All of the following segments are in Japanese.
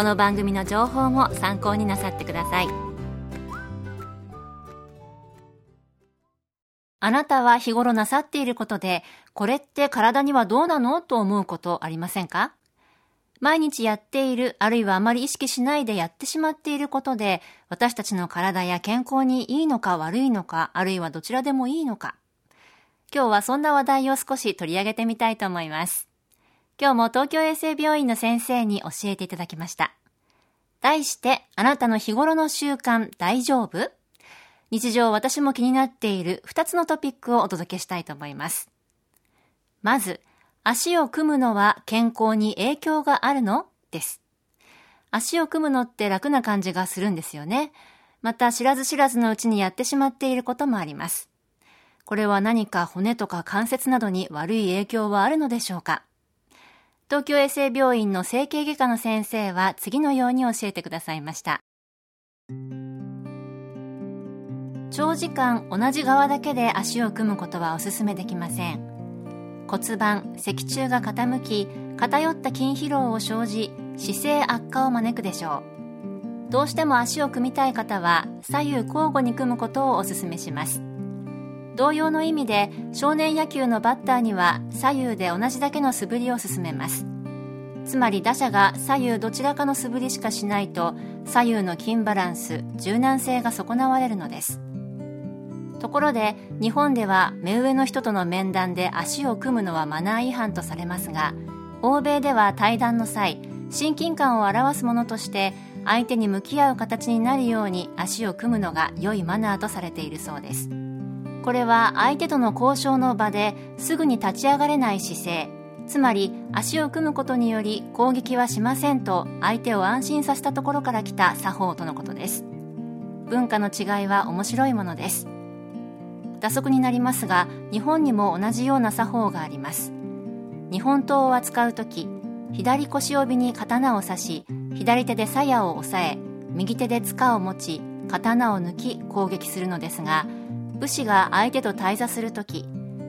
この番組の情報も参考になさってください。あなたは日頃なさっていることでこれって体にはどうなのと思うことありませんか？毎日やっている、あるいはあまり意識しないでやってしまっていることで、私たちの体や健康にいいのか悪いのか、あるいはどちらでもいいのか、今日はそんな話題を少し取り上げてみたいと思います。今日も東京衛生病院の先生に教えていただきました。題して、あなたの日頃の習慣大丈夫？日常私も気になっている2つのトピックをお届けしたいと思います。まず、足を組むのは健康に影響があるの？です。足を組むのって楽な感じがするんですよね。また知らず知らずのうちにやってしまっていることもあります。これは何か骨とか関節などに悪い影響はあるのでしょうか？東京衛生病院の整形外科の先生は次のように教えてくださいました。長時間同じ側だけで足を組むことはお勧めできません。骨盤、脊柱が傾き、偏った筋疲労を生じ、姿勢悪化を招くでしょう。どうしても足を組みたい方は左右交互に組むことをお勧めします。同様の意味で少年野球のバッターには左右で同じだけの素振りを進めます。つまり打者が左右どちらかの素振りしかしないと左右の筋バランス柔軟性が損なわれるのです。ところで日本では目上の人との面談で足を組むのはマナー違反とされますが欧米では対談の際親近感を表すものとして相手に向き合う形になるように足を組むのが良いマナーとされているそうです。これは相手との交渉の場ですぐに立ち上がれない姿勢。つまり足を組むことにより攻撃はしませんと相手を安心させたところから来た作法とのことです。文化の違いは面白いものです。打足になりますが日本にも同じような作法があります。日本刀を扱う時左腰帯に刀を刺し左手で鞘を押さえ右手で塚を持ち刀を抜き攻撃するのですが武士が相手と対座するとき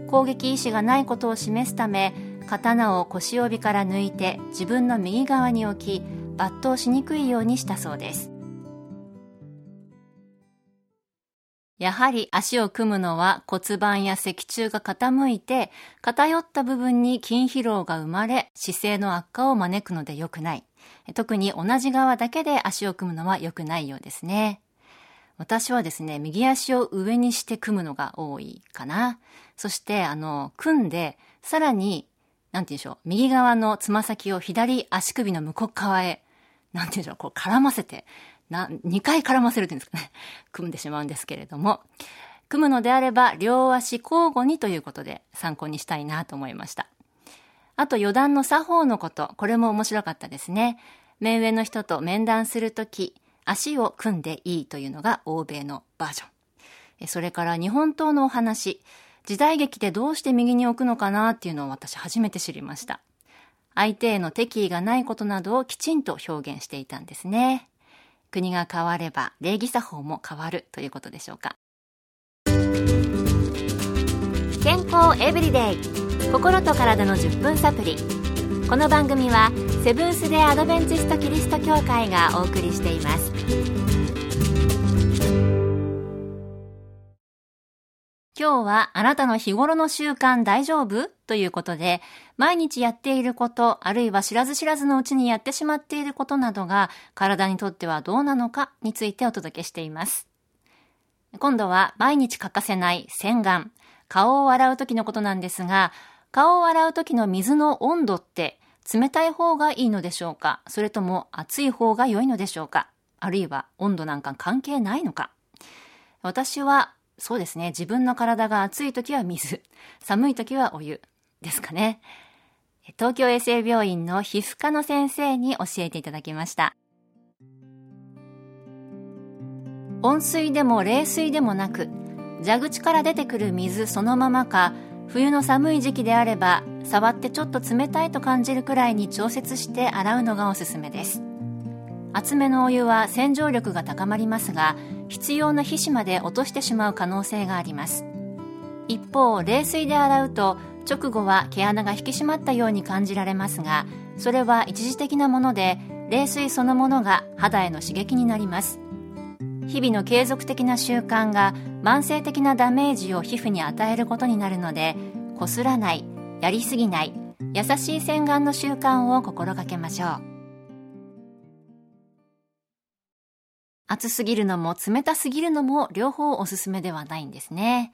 攻撃意志がないことを示すため刀を腰帯から抜いて自分の右側に置き抜刀しにくいようにしたそうです。やはり足を組むのは骨盤や脊柱が傾いて偏った部分に筋疲労が生まれ姿勢の悪化を招くので良くない。特に同じ側だけで足を組むのは良くないようですね。私はですね、右足を上にして組むのが多いかな。そして、あの、組んで、さらに、なんて言うんでしょう、右側のつま先を左足首の向こう側へ、なんて言うんでしょう、こう絡ませて、な、2回絡ませるっていうんですかね。組んでしまうんですけれども、組むのであれば、両足交互にということで参考にしたいなと思いました。あと余談の作法のこと、これも面白かったですね。目上の人と面談するとき、足を組んでいいというのが欧米のバージョン。それから日本刀のお話。時代劇でどうして右に置くのかなっていうのを私初めて知りました。相手への敵意がないことなどをきちんと表現していたんですね。国が変われば礼儀作法も変わるということでしょうか。健康エブリデイ心と体の10分サプリこの番組はセブンス・デ・アドベンチスト・キリスト教会がお送りしています。今日はあなたの日頃の習慣大丈夫？ということで、毎日やっていること、あるいは知らず知らずのうちにやってしまっていることなどが体にとってはどうなのかについてお届けしています。今度は毎日欠かせない洗顔、顔を洗う時のことなんですが、顔を洗う時の水の温度って冷たい方がいいのでしょうか？それとも熱い方が良いのでしょうか？あるいは温度なんか関係ないのか？私はそうですね。自分の体が暑い時は水、寒い時はお湯ですかね。東京衛生病院の皮膚科の先生に教えていただきました。温水でも冷水でもなく、蛇口から出てくる水そのままか、冬の寒い時期であれば、触ってちょっと冷たいと感じるくらいに調節して洗うのがおすすめです。厚めのお湯は洗浄力が高まりますが必要な皮脂まで落としてしまう可能性があります一方冷水で洗うと直後は毛穴が引き締まったように感じられますがそれは一時的なもので冷水そのものが肌への刺激になります日々の継続的な習慣が慢性的なダメージを皮膚に与えることになるのでこすらないやりすぎない優しい洗顔の習慣を心がけましょう暑すぎるのも冷たすぎるのも両方おすすめではないんですね。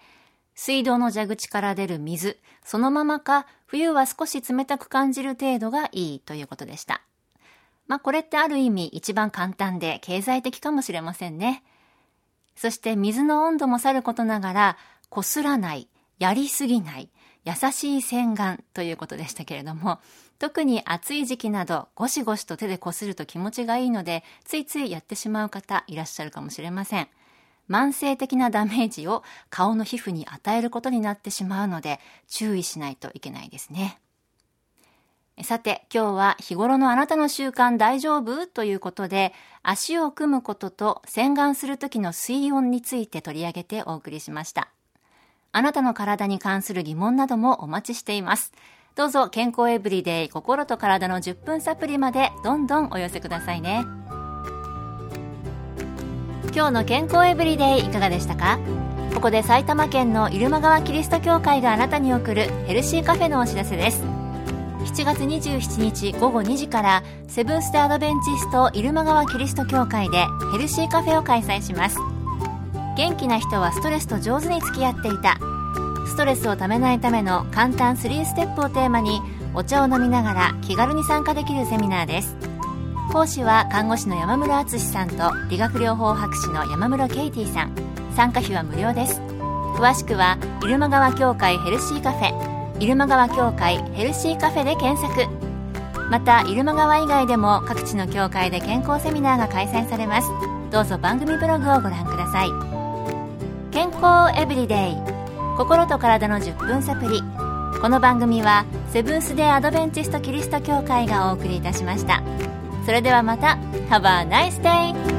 水道の蛇口から出る水、そのままか、冬は少し冷たく感じる程度がいいということでした。まあこれってある意味一番簡単で経済的かもしれませんね。そして水の温度もさることながら、こすらない、やりすぎない、優しい洗顔ということでしたけれども、特に暑い時期などゴシゴシと手でこすると気持ちがいいのでついついやってしまう方いらっしゃるかもしれません慢性的なダメージを顔の皮膚に与えることになってしまうので注意しないといけないですねさて今日は日頃のあなたの習慣大丈夫？ということで足を組むことと洗顔する時の水温について取り上げてお送りしました。あなたの体に関する疑問などもお待ちしています。どうぞ健康エブリデイ心と体の10分サプリまでどんどんお寄せくださいね。今日の健康エブリデイいかがでしたか？ここで埼玉県の入間川キリスト教会があなたに送るヘルシーカフェのお知らせです。7月27日午後2時からセブンス・テ・アドベンチスト入間川キリスト教会でヘルシーカフェを開催します。元気な人はストレスと上手に付き合っていた。ストレスをためないための簡単3ステップをテーマにお茶を飲みながら気軽に参加できるセミナーです。講師は看護師の山室敦さんと理学療法博士の山室ケイティさん。参加費は無料です。詳しくは入間川協会ヘルシーカフェ。入間川協会ヘルシーカフェで検索。また入間川以外でも各地の協会で健康セミナーが開催されます。どうぞ番組ブログをご覧ください。健康エブリデイ。心と体の10分サプリこの番組はセブンス・デー・アドベンチスト・キリスト教会がお送りいたしました。それではまた。Have a nice day!